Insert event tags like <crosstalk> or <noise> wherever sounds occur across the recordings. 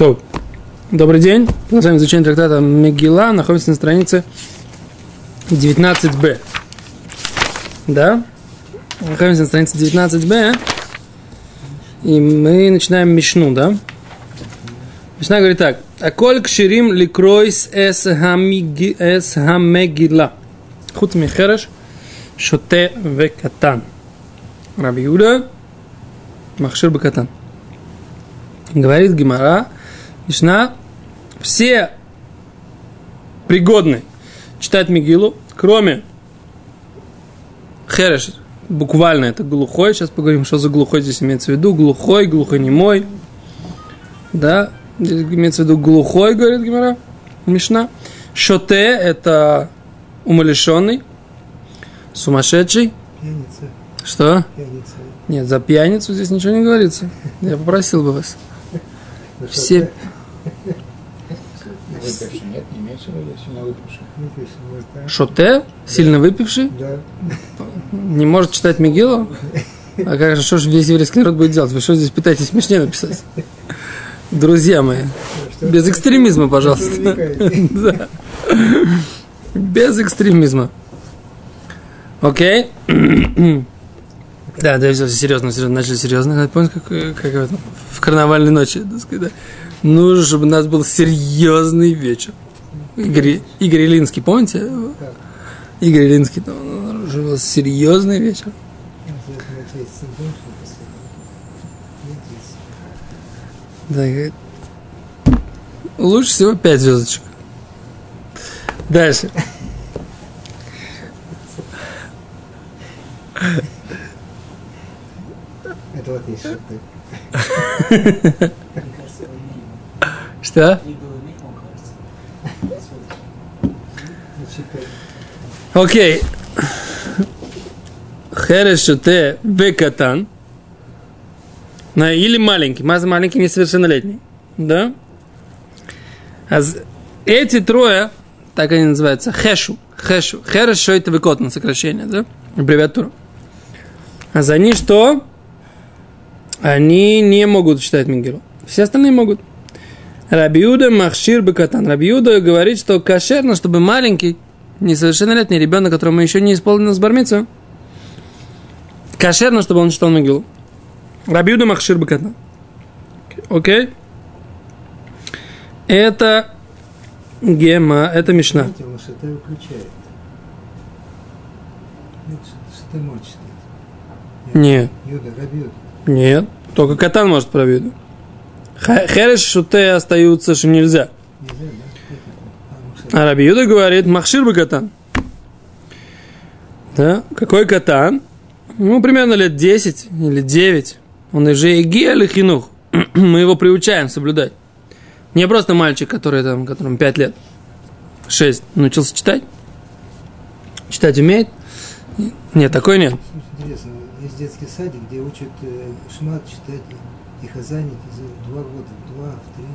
То. Добрый день. Продолжаем изучение трактата Мегила. Находимся на странице 19б. Да? Находимся на странице 19б. И мы начинаем Мишну, да? Мишна говорит так. Аколь кширим ликройс эс хамегила. Хут михереш шоте векатан. Раби Юда Махшир Бакатан. Говорит Гимара, Мишна, все пригодны читать Мигилу, кроме Хереш, буквально это глухой, сейчас поговорим, что за глухой здесь имеется в виду, глухой, глухонемой, да, здесь имеется в виду глухой, говорит Гимара, Мишна. Шоте – это умалишенный, сумасшедший. Пьяница. Что? Пьяница. Нет, за пьяницу здесь ничего не говорится. Я попросил бы вас. Все, ты? Выпивший, нет, не имеется в виду, сильно выпивший. Выпивший, может, да? Шоте, сильно выпивший, Да. не может читать Мигилу? А как же, что же весь еврейский народ будет делать? Вы что здесь пытаетесь смешнее написать? Друзья мои, Что без экстремизма, пожалуйста. <laughs> Да. Без экстремизма. Окей? Да, да, все серьезно, серьезно, начали серьезно. Помните, как, э, как в, этом, в карнавальной ночи, так сказать, да? Нужно, чтобы у нас был серьезный вечер. Игорь, Игорь Илинский, помните? Игорь ну, нужен был серьезный вечер. Да, лучше всего 5 звездочек. Дальше. Это вот есть что-то. <laughs> Что? Значит, Окей. Хереш шуте бекатан. На, или маленький. Маз маленький несовершеннолетний. Да? А эти трое, так они называются, хешу. Хешу. Хереш что это выкот на сокращение, да? Аббревиатура. А за они что? Они не могут читать Мигелу. Все остальные могут. Рабиуда Махшир Бекатан. Рабиуда говорит, что кошерно, чтобы маленький, несовершеннолетний ребенок, которому еще не исполнилось бармицу, кошерно, чтобы он читал Мигилу. Рабиуда Махшир Бекатан. Окей? Это Гема, это Мишна. Нет. Нет. Только Катан может про виду. Хереш шуте остаются, что нельзя. Нельзя, да? А, Раби Юда говорит, махшир бы катан. Да? Какой катан? Ну, примерно лет 10 или 9. Он уже иги или хинух. <clears throat> Мы его приучаем соблюдать. Не просто мальчик, который там, которому 5 лет. 6. Научился читать. Читать умеет? Нет, такой нет. Интересно, есть детский садик, где учат э, шмат читать и хазанить за два года, два, три.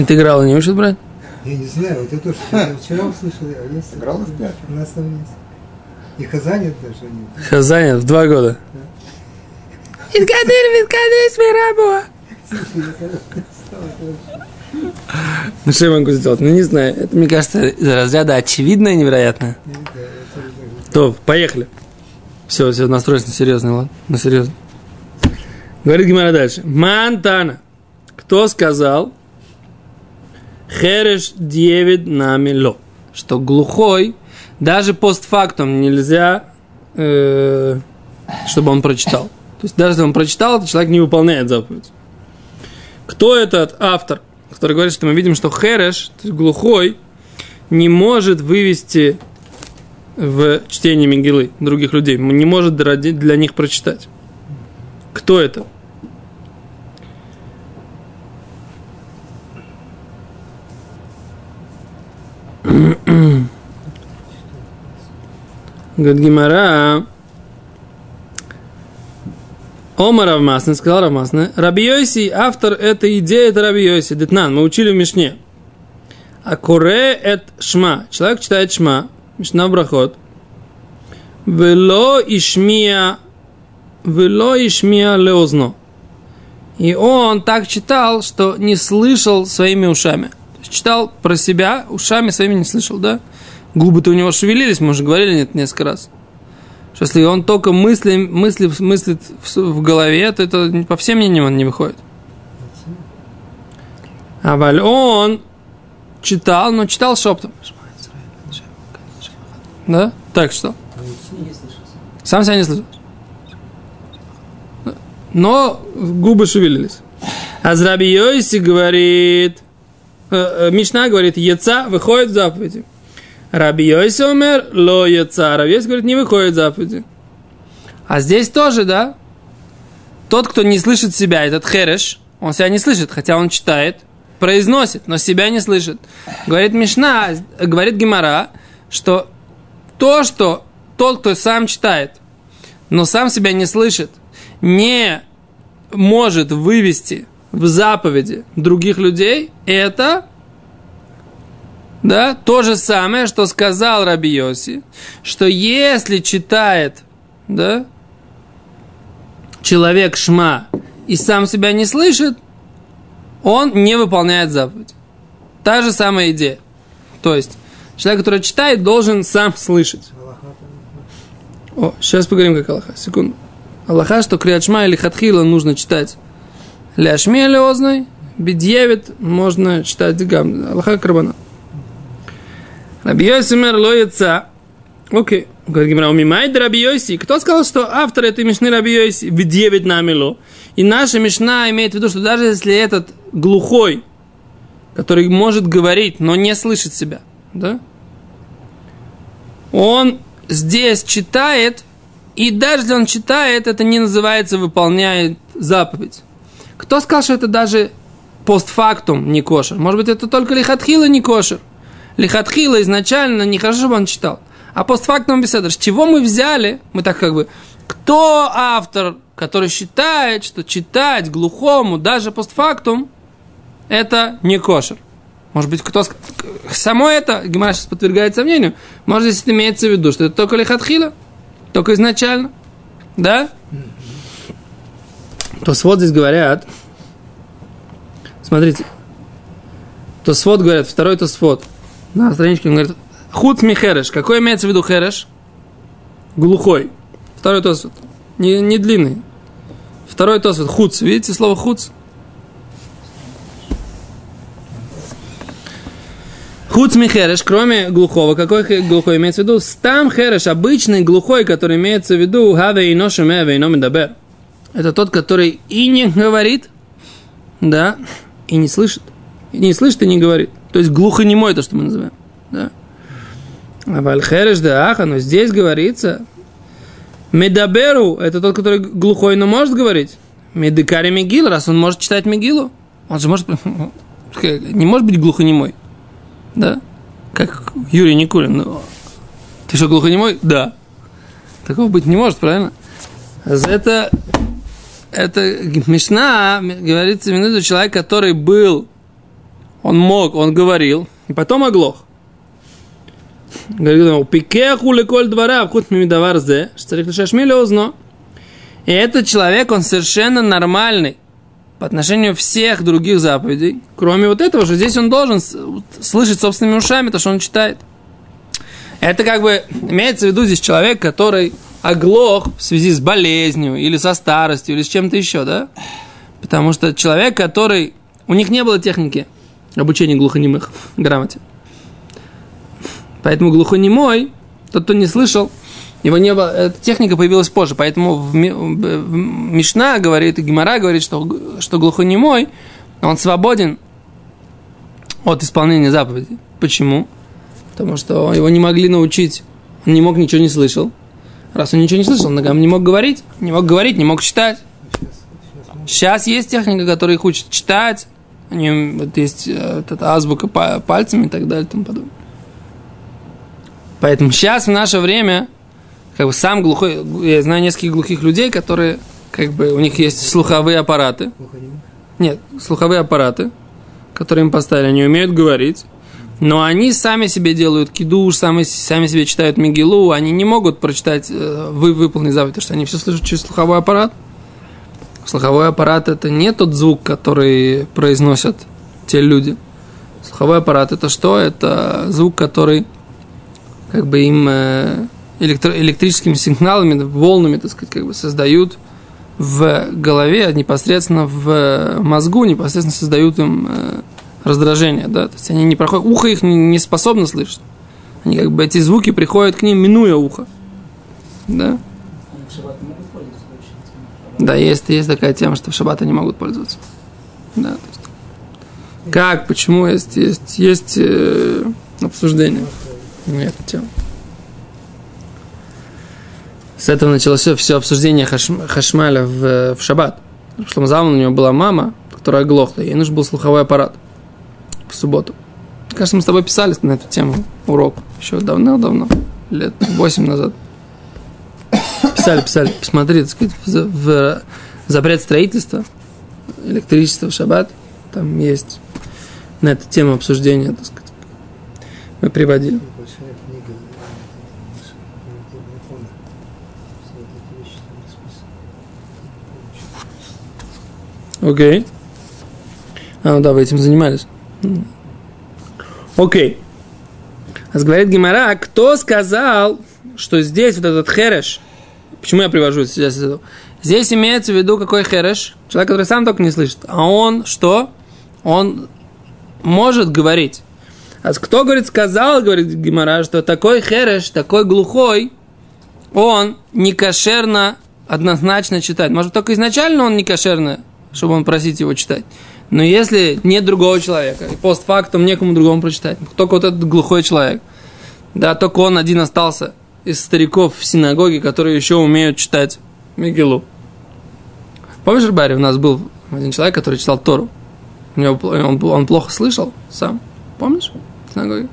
Интегралы не учат брать? Я не знаю, вот я тоже <laughs> вчера- вчера услышал, а есть Играл в пять? у нас там есть. И хазанит даже они. Хазанят в 2 года. Искадыр, искадыр, мирабуа. Ну что я могу сделать? Ну не знаю. Это, мне кажется, из разряда очевидное и невероятное. То, поехали. Все, все, настроились на серьезный, ладно? На серьезный. Говорит Гимара дальше. Мантана. Кто сказал? Хереш девид нами ло. Что глухой, даже постфактум нельзя, э, чтобы он прочитал. То есть даже если он прочитал, то человек не выполняет заповедь. Кто этот автор, который говорит, что мы видим, что Хереш, глухой, не может вывести в чтение Мигилы других людей, не может для них прочитать. Кто это? Говорит Гимара, Омар Равмасна, сказал Равмасна, Раби Йоси, автор этой идеи, это Раби Йоси, Детнан, мы учили в Мишне. А куре эт шма, человек читает шма, Мишна Брахот, вело ишмия, вело ишмия леозно, И он так читал, что не слышал своими ушами. Читал про себя, ушами своими не слышал, да? Губы-то у него шевелились, мы уже говорили нет, несколько раз. Что если он только мысли, мысли, мыслит в, в голове, то это по всем мнениям он не выходит. А Валь он читал, но читал шептом. Да? Так что? Сам себя не слышал. Но губы шевелились. А Зраби Йоси говорит, Мишна говорит, яца выходит в заповеди. Раби Йоси умер, ло яца. Раби Йоси говорит, не выходит в заповеди. А здесь тоже, да? Тот, кто не слышит себя, этот хереш, он себя не слышит, хотя он читает, произносит, но себя не слышит. Говорит Мишна, говорит Гимара, что то, что тот, кто сам читает, но сам себя не слышит, не может вывести в заповеди других людей, это да, то же самое, что сказал Раби Йоси, что если читает да, человек шма и сам себя не слышит, он не выполняет заповедь. Та же самая идея. То есть, человек, который читает, должен сам слышать. О, сейчас поговорим, как Аллаха. Секунду. Аллаха, что Криачма или Хатхила нужно читать Ляшми или Озной, Бедьевит можно читать Гам. Аллаха Карбана. Раби Йосимер лоица. Окей. Говорит Гимра, умимайд Раби Йоси. Кто сказал, что автор этой Мишны Раби Йоси в 9 намело? И наша Мишна имеет в виду, что даже если этот глухой, который может говорить, но не слышит себя, да? Он здесь читает, и даже если он читает, это не называется выполняет заповедь. Кто сказал, что это даже постфактум не кошер? Может быть, это только лихатхила не кошер? Лихатхила изначально не хорошо, чтобы он читал. А постфактум беседа. С чего мы взяли? Мы так как бы... Кто автор, который считает, что читать глухому даже постфактум это не кошер? Может быть, кто... Само это, Гимара сейчас подвергает сомнению, может, здесь имеется в виду, что это только лихатхила, только изначально. Да? То свод здесь говорят, смотрите, то свод говорят, второй то свод, на страничке он говорит, худ ми хереш. Какой имеется в виду хереш? Глухой. Второй тосфот. Не, не длинный. Второй тосфот. Хуц. Видите слово хуц? Хуц михереш, кроме глухого, какой глухой имеется в виду? Стам хереш, обычный глухой, который имеется в виду хаве и ношуме, и номидабер. Это тот, который и не говорит, да, и не слышит. И не слышит и не говорит. То есть глухонемой, то, что мы называем. Да. А вальхереш да аха, но здесь говорится, медаберу, это тот, который глухой, но может говорить. Медикари Мегил, раз он может читать Мегилу, он же может, <laughs> не может быть глухонемой. Да? Как Юрий Никулин. Ну, ты что, глухонемой? Да. Такого быть не может, правильно? Это, это Мишна, говорится, минуту человек, который был, он мог, он говорил, и потом оглох. Говорит, пикеху леколь двора, вход мимидавар зе, шцарих лишашми леозно. И этот человек, он совершенно нормальный по отношению всех других заповедей, кроме вот этого же, здесь он должен слышать собственными ушами то, что он читает. Это как бы имеется в виду здесь человек, который оглох в связи с болезнью или со старостью или с чем-то еще, да? Потому что человек, который... У них не было техники обучения глухонемых грамоте. Поэтому глухонемой, тот, кто не слышал, его не было, эта техника появилась позже, поэтому в, в Мишна говорит, и Гимара говорит, что, что глухонемой, он свободен от исполнения заповедей. Почему? Потому что его не могли научить, он не мог, ничего не слышал. Раз он ничего не слышал, он не мог говорить, не мог говорить, не мог читать. Сейчас есть техника, которая их учит читать, они, вот есть э, вот эта азбука пальцами и так далее и тому подобное. Поэтому сейчас, в наше время, как бы сам глухой, я знаю нескольких глухих людей, которые, как бы, у них есть слуховые аппараты. Нет, слуховые аппараты, которые им поставили, они умеют говорить, но они сами себе делают кидуш, сами, сами себе читают Мигилу, они не могут прочитать, э, вы, выполнить заповедь, потому что они все слышат через слуховой аппарат. Слуховой аппарат это не тот звук, который произносят те люди. Слуховой аппарат это что? Это звук, который как бы им э, электро- электрическими сигналами, волнами, так сказать, как бы создают в голове, непосредственно в мозгу, непосредственно создают им э, раздражение, да, то есть они не проходят, ухо их не, не способно слышать. Они как бы эти звуки приходят к ним, минуя ухо. Да? Да, есть, есть такая тема, что в шаббат они могут пользоваться. Да, то есть, как, почему, есть, есть, есть э, обсуждение на эту тему. С этого началось все, все обсуждение хаш, Хашмаля в, в шаббат. Потому что у него была мама, которая оглохла, ей нужен был слуховой аппарат в субботу. Кажется, мы с тобой писали на эту тему урок еще давно-давно, лет 8 назад. Писали, писали. Посмотри, так сказать, в, в запрет строительства, электричества в шаббат, там есть на эту тему обсуждения, так сказать. Мы приводили. Э. Окей. А, ну да, вы этим занимались. Окей. А говорит Гимара, кто сказал, что здесь вот этот хереш, почему я привожу сейчас это? Здесь имеется в виду какой хереш? Человек, который сам только не слышит. А он что? Он может говорить. А кто, говорит, сказал, говорит Гимара, что такой хереш, такой глухой, он не кошерно однозначно читать. Может, только изначально он не кошерно, чтобы он просить его читать. Но если нет другого человека, и постфактум некому другому прочитать, только вот этот глухой человек, да, только он один остался из стариков в синагоге, которые еще умеют читать Мигелу. Помнишь, Барри, у нас был один человек, который читал Тору. У него, он, он плохо слышал сам. Помнишь? В синагоге.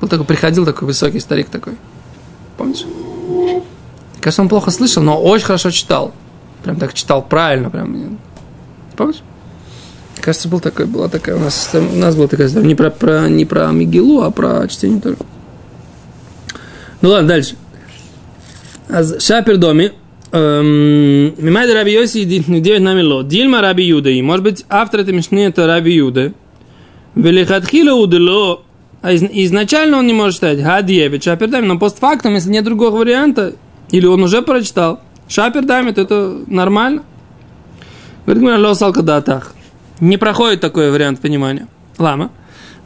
Был такой, приходил такой высокий старик такой. Помнишь? Кажется, он плохо слышал, но очень хорошо читал. Прям так читал правильно. Прям. Помнишь? Кажется, был такой, была такая у нас, у нас была такая история. Не про, про, не про Мигелу, а про чтение Торы. Ну ладно, дальше. Аз шапер доме. Мимайда Раби Йоси 9 нами ло. Дильма Раби Юда. Может быть, автор этой мишны это Раби Юда. Велихатхила удело. А из- изначально он не может читать. Гадьевич, шапер даме. Но постфактум, если нет другого варианта, или он уже прочитал, шапер даме, то это нормально. Говорит, говорит, ло салка датах. Не проходит такой вариант понимания. Лама.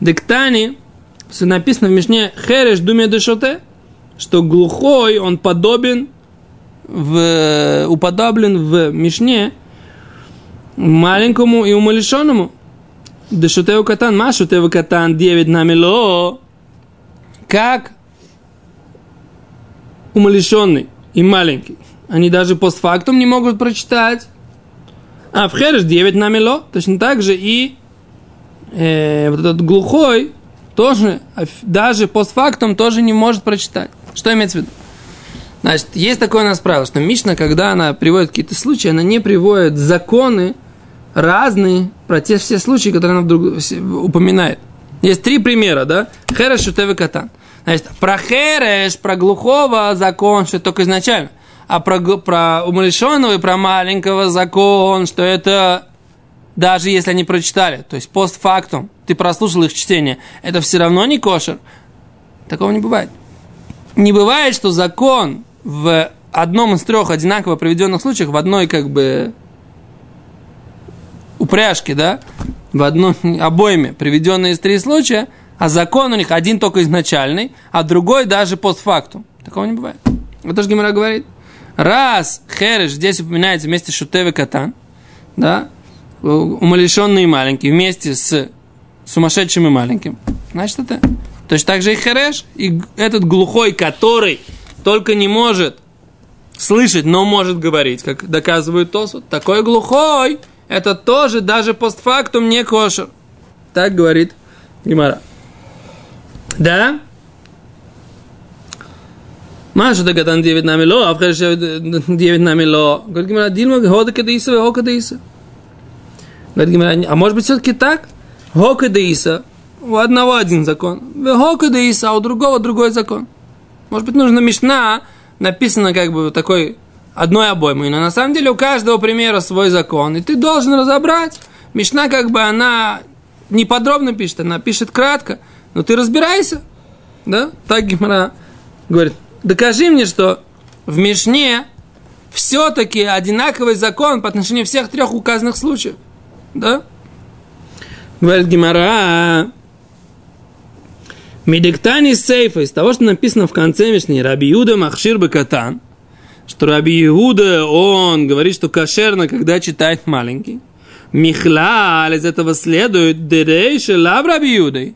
Дектани, все написано в Мишне, хереш думе дешоте, что глухой, он подобен, в, уподоблен в Мишне маленькому и умалишенному. Дешотеу катан, машутеу катан, девять намело. Как умалишенный и маленький. Они даже постфактум не могут прочитать. А в Хереш 9 намело, точно так же и э, вот этот глухой тоже, даже постфактум тоже не может прочитать. Что имеется в виду? Значит, есть такое у нас правило, что Мишна, когда она приводит какие-то случаи, она не приводит законы разные про те все случаи, которые она вдруг упоминает. Есть три примера, да? Хереш, шутев и катан. Значит, про хереш, про глухого закон, что только изначально. А про, про умалишенного и про маленького закон, что это даже если они прочитали, то есть постфактум, ты прослушал их чтение, это все равно не кошер. Такого не бывает. Не бывает, что закон в одном из трех одинаково приведенных случаях, в одной как бы упряжке, да, в одном <laughs> обойме приведенные из три случая, а закон у них один только изначальный, а другой даже постфактум. Такого не бывает. Это же Гимара говорит. Раз Хереш здесь упоминается вместе с Шутев и Катан, да, умалишенный и маленький, вместе с сумасшедшим и маленьким, значит это. Точно так же и Хереш, и этот глухой, который только не может слышать, но может говорить, как доказывает Тосут, такой глухой, это тоже даже постфактум не кошер. Так говорит Гимара. Да? Маша да катан 9 нами ло, а в Хереш 9 нами ло. Говорит Гимара, Дильма, хода кадиса, хо кадиса. Говорит Гимара, а может быть все-таки так? Хо кадиса, у одного один закон. Хо кадиса, а у другого другой закон. Может быть, нужно Мишна, написано как бы такой одной обоймой. Но на самом деле у каждого примера свой закон. И ты должен разобрать. Мишна как бы она не подробно пишет, она пишет кратко. Но ты разбирайся. Да? Так Гимара говорит. Докажи мне, что в Мишне все-таки одинаковый закон по отношению всех трех указанных случаев. Да? Говорит Гимара. Медиктани сейфа, из того, что написано в конце Мишни, Раби Юда Махшир Бакатан, что Раби Иуда, он говорит, что кошерно, когда читает маленький. Михла, из этого следует, дерейши лав Раби Юдой,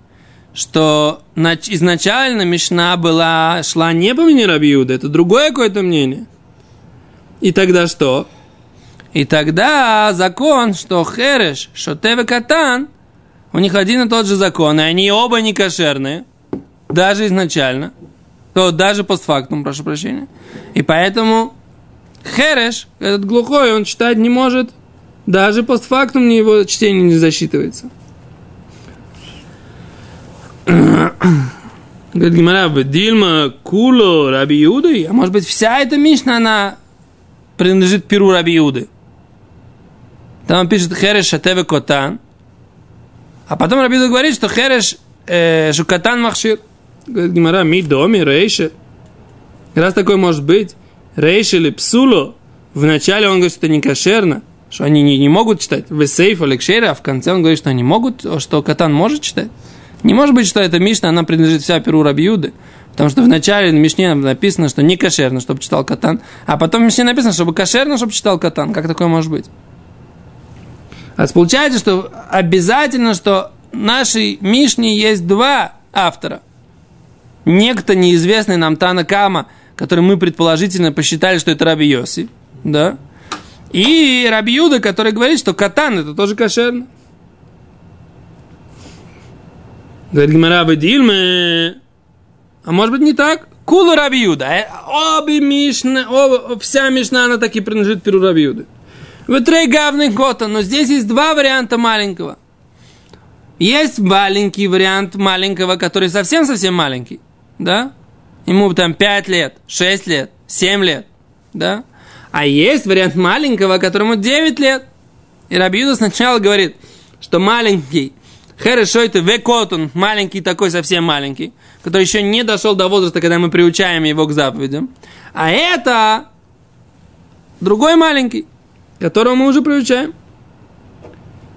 что изначально Мишна была, шла не по мнению Раби Юда, это другое какое-то мнение. И тогда что? И тогда закон, что Хереш, что Теве Катан, у них один и тот же закон, и они оба не кошерные – даже изначально, то даже постфактум, прошу прощения. И поэтому Хереш, этот глухой, он читать не может, даже постфактум его чтение не засчитывается. Говорит Гимара, Дильма, Куло, Раби Юды, а может быть вся эта Мишна, она принадлежит Перу Раби Юды. Там он пишет Хереш Шатеве Котан, а потом Раби Юда говорит, что Хереш э, Шукатан Махшир. Говорит Гимара, ми доме, рейше. Раз такое может быть, рейше или псуло, вначале он говорит, что это не кошерно, что они не, не могут читать в сейф или а в конце он говорит, что они могут, что катан может читать. Не может быть, что эта Мишна, она принадлежит вся Перу Рабиуды, потому что в начале в Мишне написано, что не кошерно, чтобы читал катан, а потом в Мишне написано, чтобы кошерно, чтобы читал катан. Как такое может быть? А получается, что обязательно, что нашей Мишне есть два автора некто неизвестный нам Тана Кама, который мы предположительно посчитали, что это Раби Йоси, да, и Раби Юда, который говорит, что катан это тоже кошерно. Говорит Гимара Дильме, а может быть не так? Кула Раби. Э, обе Мишна, вся Мишна, она таки принадлежит Перу Раби Юды. В трей гавный кота, но здесь есть два варианта маленького. Есть маленький вариант маленького, который совсем-совсем маленький да? Ему там 5 лет, 6 лет, 7 лет, да? А есть вариант маленького, которому 9 лет. И Рабиуда сначала говорит, что маленький, хорошо это векотун, маленький такой, совсем маленький, который еще не дошел до возраста, когда мы приучаем его к заповедям. А это другой маленький, которого мы уже приучаем.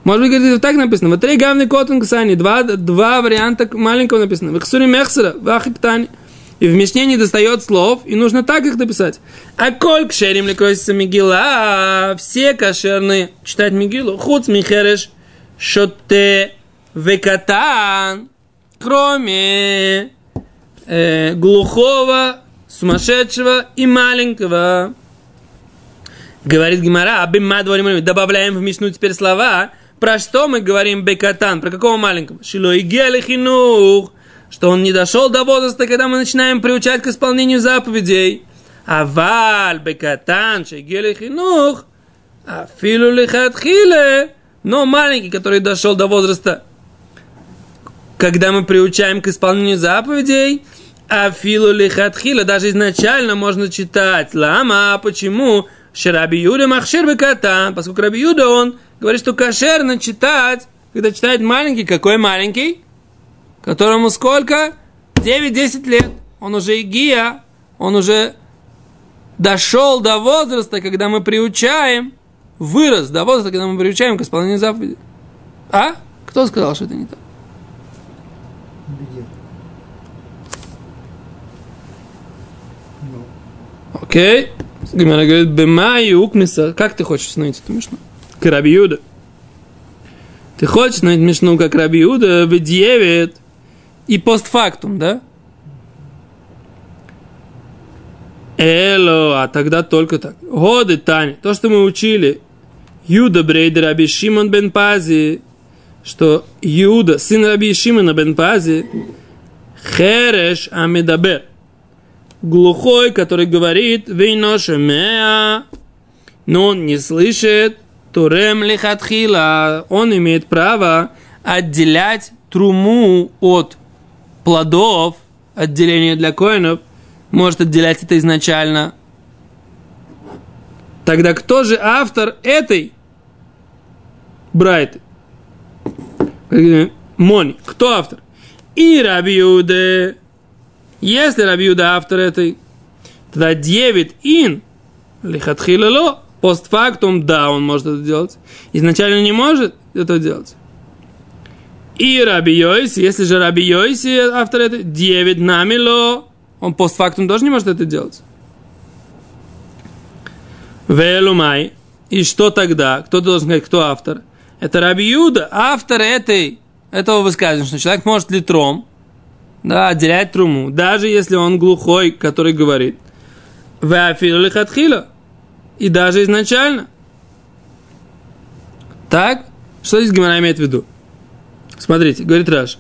Может быть, говорит, так написано. Вот три гавны котон ксани. Два, два варианта маленького написано. В хсуре мехсера, в. И в Мишне не достает слов, и нужно так их написать. А коль кшерим лекросится Мигила, все кошерные читать Мигилу, хуц михереш, шоте векатан, кроме э, глухого, сумасшедшего и маленького. Говорит Гимара, абимма добавляем в Мишну теперь слова, про что мы говорим бекатан? Про какого маленького? Шило и хинух. Что он не дошел до возраста, когда мы начинаем приучать к исполнению заповедей. А валь бекатан шегели хинух. А филу хиле. Но маленький, который дошел до возраста, когда мы приучаем к исполнению заповедей, а филу хила даже изначально можно читать. Лама, почему? Шараби Юда махшир бекатан, поскольку Раби Юда, он говорит, что кошерно читать, когда читает маленький. Какой маленький? Которому сколько? 9-10 лет. Он уже игия, он уже дошел до возраста, когда мы приучаем, вырос до возраста, когда мы приучаем к исполнению заповеди. А? Кто сказал, что это не так? Окей. Гимара говорит, бемай укмиса. Как ты хочешь установить эту мишну? К Раби Юда. Ты хочешь установить мишну, как Раби Юда, в девять и постфактум, да? Эло, а тогда только так. Годы, Таня, то, что мы учили, Юда Брейдер Раби Шимон бен Пази, что Юда, сын Раби Шимона бен Пази, Хереш Амидабер, глухой, который говорит, меа, но он не слышит, турем лихатхила, он имеет право отделять труму от плодов, отделение для коинов, может отделять это изначально. Тогда кто же автор этой Брайты? Мони. Кто автор? И Рабиуде. Если Рабиуда автор этой, тогда 9 ин лихатхилало постфактум, да, он может это делать. Изначально не может это делать. И Раби Йойси, если же Раби Йойси автор это, 9 намило, он постфактум тоже не может это делать. Велумай. И что тогда? Кто должен сказать, кто автор? Это Раби Юда, автор этой, этого высказывания, что человек может литром, да, отделять труму, даже если он глухой, который говорит. Вафилу лихатхила. И даже изначально. Так? Что здесь Гимара имеет в виду? Смотрите, говорит Раш.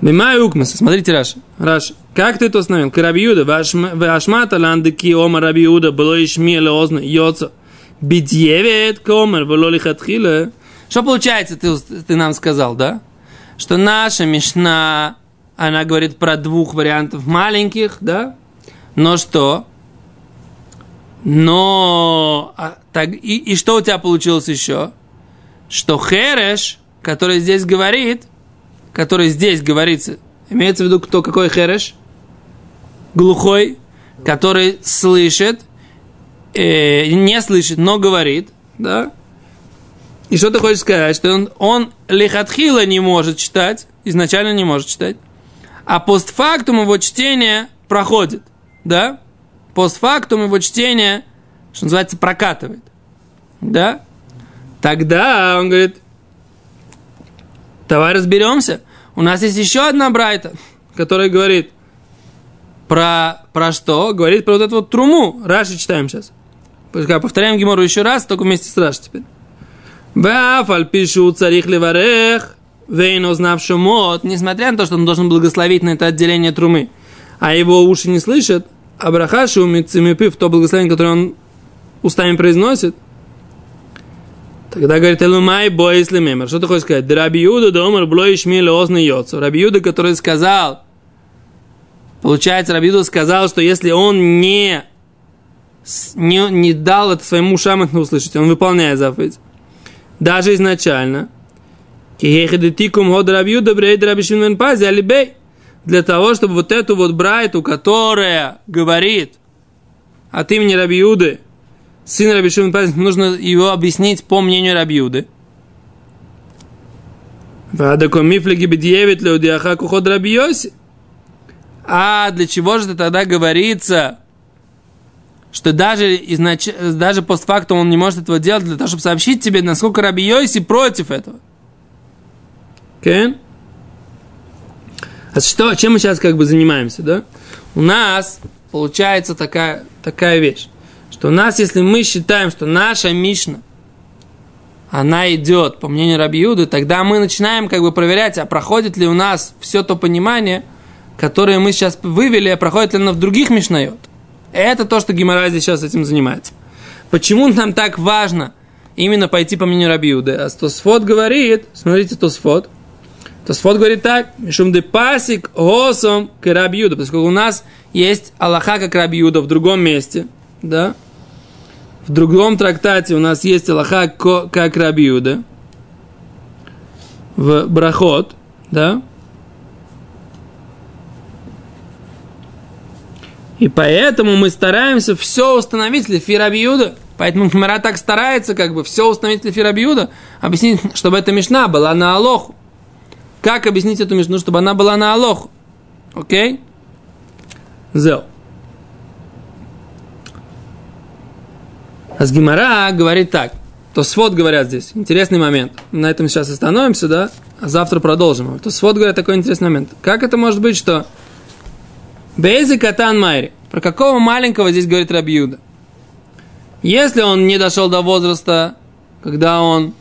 Мимай укмаса, смотрите Раш. Раш, как ты это установил? Карабиуда, вашмата ландыки ома рабиуда, было ишми леозна, йоца. Битьевет комер, было лихатхила. Что получается, ты, ты нам сказал, да? Что наша Мишна, она говорит про двух вариантов маленьких, да? Но что? Но а, так, и, и что у тебя получилось еще? Что Хереш, который здесь говорит, который здесь говорится, имеется в виду кто, какой Хереш? Глухой, который слышит, э, не слышит, но говорит, да? И что ты хочешь сказать? Что он, он лихатхила не может читать, изначально не может читать, а постфактум его чтение проходит, да? постфактум его чтение, что называется, прокатывает. Да? Тогда он говорит, давай разберемся. У нас есть еще одна брайта, которая говорит про, про что? Говорит про вот эту вот труму. Раши читаем сейчас. Повторяем Гимору еще раз, только вместе с Раши теперь. Вафаль пишу царих леварех, вейн узнав шумот, несмотря на то, что он должен благословить на это отделение трумы, а его уши не слышат, Абрахашу Мицимипив, то благословение, которое он устами произносит, Тогда говорит, Элумай боис мемер. Что ты хочешь сказать? Раби Юда домар блой шмиле озный йоцу. Раби Юда, который сказал, получается, Раби Юда сказал, что если он не, не, не дал это своим ушам это услышать, он выполняет заповедь. Даже изначально. Пази для того, чтобы вот эту вот брайту, которая говорит от имени Рабиуды, сын Раби Шимон нужно его объяснить по мнению Рабиуды. А для чего же это тогда говорится, что даже, изнач... даже постфактум он не может этого делать, для того, чтобы сообщить тебе, насколько Раби Йоси против этого? Okay? А что, чем мы сейчас как бы занимаемся, да? У нас получается такая, такая вещь, что у нас, если мы считаем, что наша Мишна, она идет, по мнению Рабиуды, тогда мы начинаем как бы проверять, а проходит ли у нас все то понимание, которое мы сейчас вывели, а проходит ли оно в других Мишнайот. Это то, что Гимара сейчас этим занимается. Почему нам так важно именно пойти по мнению Рабиуды? А Тосфот говорит, смотрите Тосфот, то Сфот говорит так, шум де пасик госом к рабиуда, поскольку у нас есть Аллаха как рабиуда в другом месте, да, в другом трактате у нас есть Аллаха как рабиуда, в Брахот, да, И поэтому мы стараемся все установить Лефи Рабиуда. Поэтому Хмара так старается, как бы, все установить Лефи Рабиуда, объяснить, чтобы эта мешна была на Алоху. Как объяснить эту мишну, чтобы она была на Алоху? Окей? Зел. Азгимара говорит так. То свод говорят здесь. Интересный момент. На этом сейчас остановимся, да? А завтра продолжим. То свод говорят такой интересный момент. Как это может быть, что Бейзи Катан Майри. Про какого маленького здесь говорит Рабиуда? Если он не дошел до возраста, когда он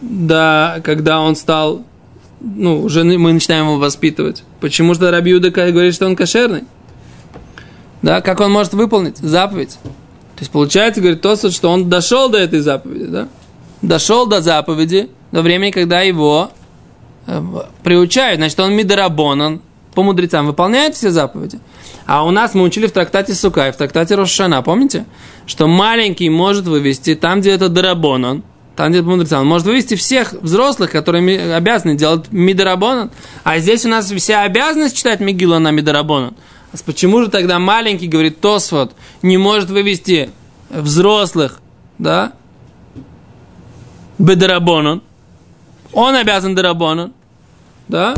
да, когда он стал, ну, уже мы начинаем его воспитывать. Почему же Раби Юда говорит, что он кошерный? Да, как он может выполнить заповедь? То есть получается, говорит Тосот, что он дошел до этой заповеди, да? Дошел до заповеди до времени, когда его э, приучают. Значит, он мидарабонан, по мудрецам выполняет все заповеди. А у нас мы учили в трактате Сука и в трактате Рошана, помните? Что маленький может вывести там, где это Дарабонан, там, где это мудреца, он может вывести всех взрослых, которые обязаны делать Мидарабонан. А здесь у нас вся обязанность читать Мигилу на Мидарабонан. А почему же тогда маленький, говорит Тосфот, не может вывести взрослых, да, Бедарабонан? Он обязан Дарабонан, да?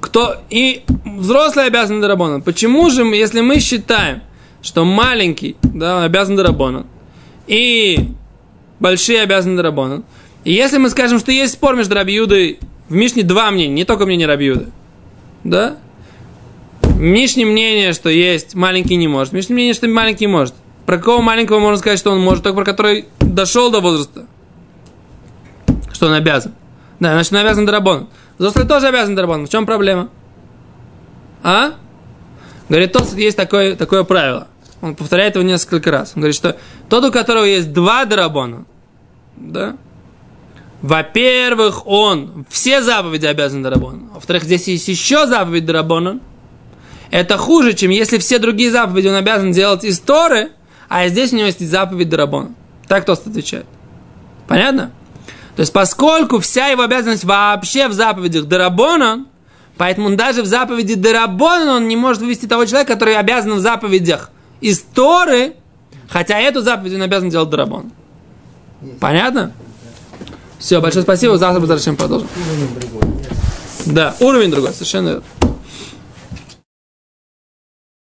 Кто и взрослый обязан Дарабонан. Почему же, если мы считаем, что маленький, да, обязан Дарабонан, и большие обязаны Дарабонан, и если мы скажем, что есть спор между Рабиудой, в Мишне два мнения, не только мнение Рабиуды, да? Мишне мнение, что есть маленький не может, Мишне мнение, что маленький может. Про кого маленького можно сказать, что он может, только про который дошел до возраста, что он обязан. Да, значит, он обязан Дарабон. Взрослый тоже обязан Дарабон. В чем проблема? А? Говорит, тот есть такое, такое правило. Он повторяет его несколько раз. Он говорит, что тот, у которого есть два Дарабона, да, во-первых, он все заповеди обязан Дарабону. Во-вторых, здесь есть еще заповедь Дарабона. Это хуже, чем если все другие заповеди он обязан делать из Торы, а здесь у него есть заповедь Дарабона. Так Тост отвечает. Понятно? То есть, поскольку вся его обязанность вообще в заповедях Дарабона, поэтому даже в заповеди Дарабона он не может вывести того человека, который обязан в заповедях из Торы, хотя эту заповедь он обязан делать Дарабон. Понятно? Все, большое спасибо. Завтра мы продолжим. Да, уровень другой, совершенно верно.